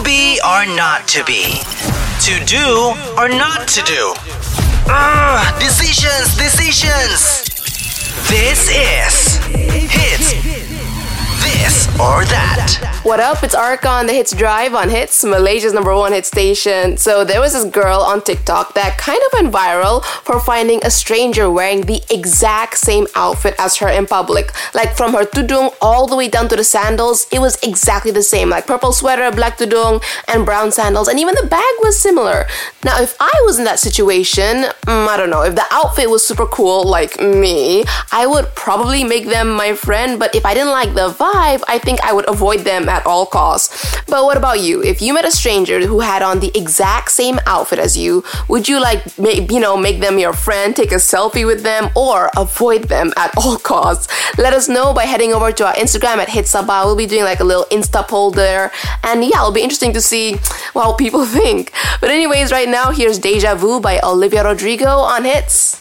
To be or not to be. To do or not to do. Ugh, decisions, decisions. This is or that. What up? It's Arca on the Hitz Drive on Hitz, Malaysia's number one hit station. So there was this girl on TikTok that kind of went viral for finding a stranger wearing the exact same outfit as her in public. Like from her tudung all the way down to the sandals, it was exactly the same. Like purple sweater, black tudung, and brown sandals, and even the bag was similar. Now, if I was in that situation, mm, I don't know, if the outfit was super cool like me, I would probably make them my friend, but if I didn't like the vibe, I think I would avoid them at all costs. But what about you? If you met a stranger who had on the exact same outfit as you, would you like, you know, make them your friend, take a selfie with them, or avoid them at all costs? Let us know by heading over to our Instagram at Hitsabah. We'll be doing like a little Insta poll there. And yeah, it'll be interesting to see what people think. But anyways, right now, here's Deja Vu by Olivia Rodrigo on Hitz.